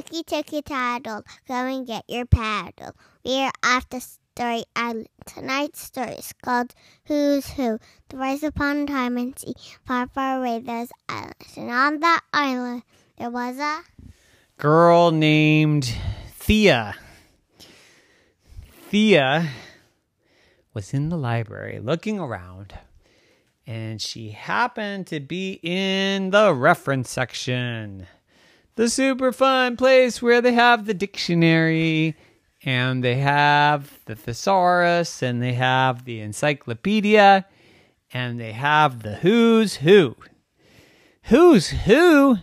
Ticky ticky taddle, go and get your paddle. We're off the story island. Tonight's story is called Who's Who. The rise upon time and sea. Far, far away there's islands. And on that island there was a girl named Thea. Thea was in the library looking around and she happened to be in the reference section the super fun place where they have the dictionary and they have the thesaurus and they have the encyclopedia and they have the who's who. Who's who?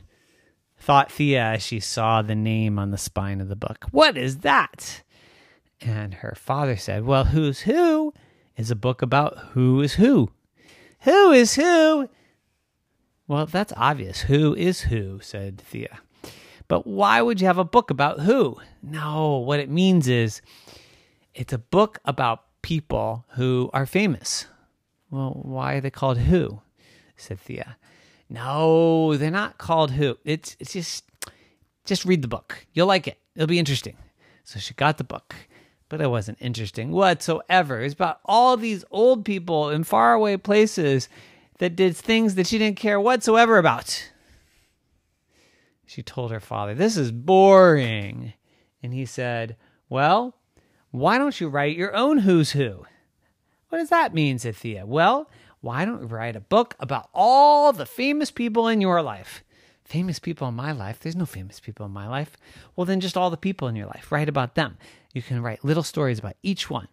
thought Thea as she saw the name on the spine of the book. What is that? And her father said, Well, Who's Who is a book about who is who. Who is who? Well, that's obvious. Who is who, said Thea. But why would you have a book about who? No, what it means is it's a book about people who are famous. Well, why are they called who? said Thea. No, they're not called who. It's it's just just read the book. You'll like it. It'll be interesting. So she got the book, but it wasn't interesting whatsoever. It's about all these old people in faraway places that did things that she didn't care whatsoever about. She told her father, This is boring. And he said, Well, why don't you write your own Who's Who? What does that mean? Thea. Well, why don't you write a book about all the famous people in your life? Famous people in my life? There's no famous people in my life. Well, then just all the people in your life. Write about them. You can write little stories about each one.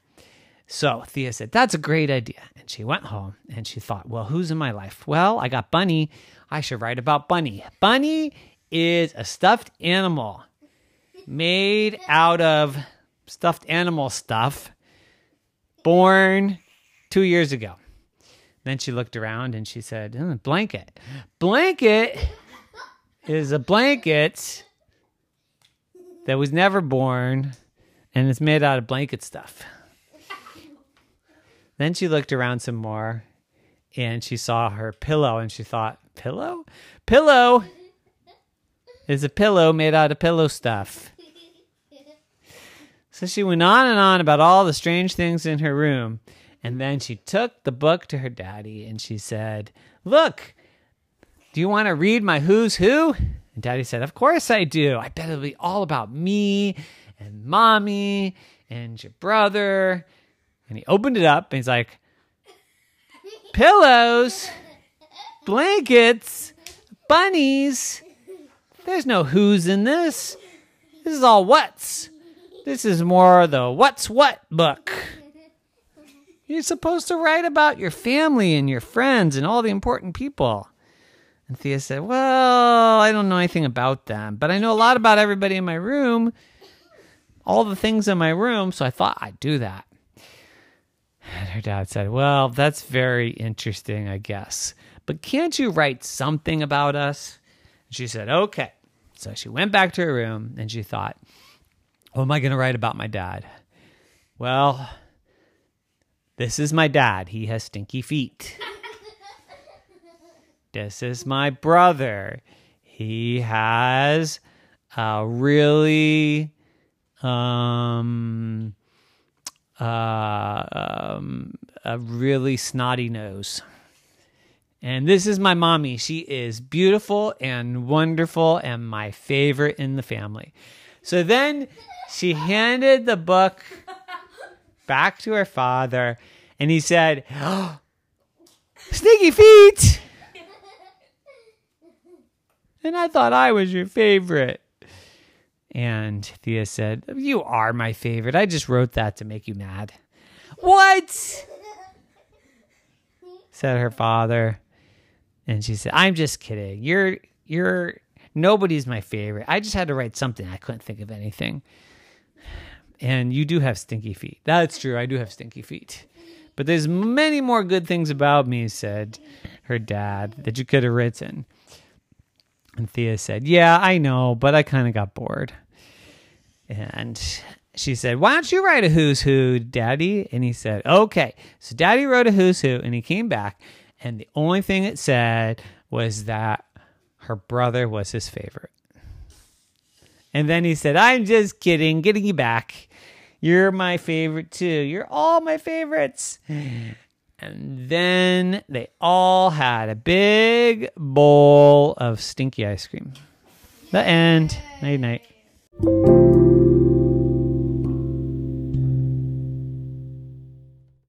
So Thea said, That's a great idea. And she went home and she thought, Well, who's in my life? Well, I got Bunny. I should write about Bunny. Bunny is a stuffed animal made out of stuffed animal stuff born two years ago. Then she looked around and she said, oh, Blanket. Blanket is a blanket that was never born and it's made out of blanket stuff. Then she looked around some more and she saw her pillow and she thought, Pillow? Pillow is a pillow made out of pillow stuff. So she went on and on about all the strange things in her room. And then she took the book to her daddy and she said, Look, do you want to read my Who's Who? And daddy said, Of course I do. I bet it'll be all about me and mommy and your brother. And he opened it up and he's like, Pillows, blankets, bunnies. There's no who's in this. This is all what's. This is more the what's what book. You're supposed to write about your family and your friends and all the important people. And Thea said, Well, I don't know anything about them, but I know a lot about everybody in my room, all the things in my room, so I thought I'd do that. And her dad said, Well, that's very interesting, I guess. But can't you write something about us? She said, okay. So she went back to her room and she thought, what am I going to write about my dad? Well, this is my dad. He has stinky feet. this is my brother. He has a really um uh um a really snotty nose. And this is my mommy. She is beautiful and wonderful and my favorite in the family. So then she handed the book back to her father and he said, oh, Sneaky feet! And I thought I was your favorite. And Thea said, You are my favorite. I just wrote that to make you mad. What? said her father. And she said, "I'm just kidding. You're you're nobody's my favorite. I just had to write something. I couldn't think of anything." And you do have stinky feet. That's true. I do have stinky feet. But there's many more good things about me, said her dad, that you could have written. And Thea said, Yeah, I know, but I kind of got bored. And she said, Why don't you write a who's who, Daddy? And he said, Okay. So Daddy wrote a who's who, and he came back and the only thing it said was that her brother was his favorite. And then he said, I'm just kidding, getting you back. You're my favorite too. You're all my favorites. And then they all had a big bowl of stinky ice cream. The end. Night night.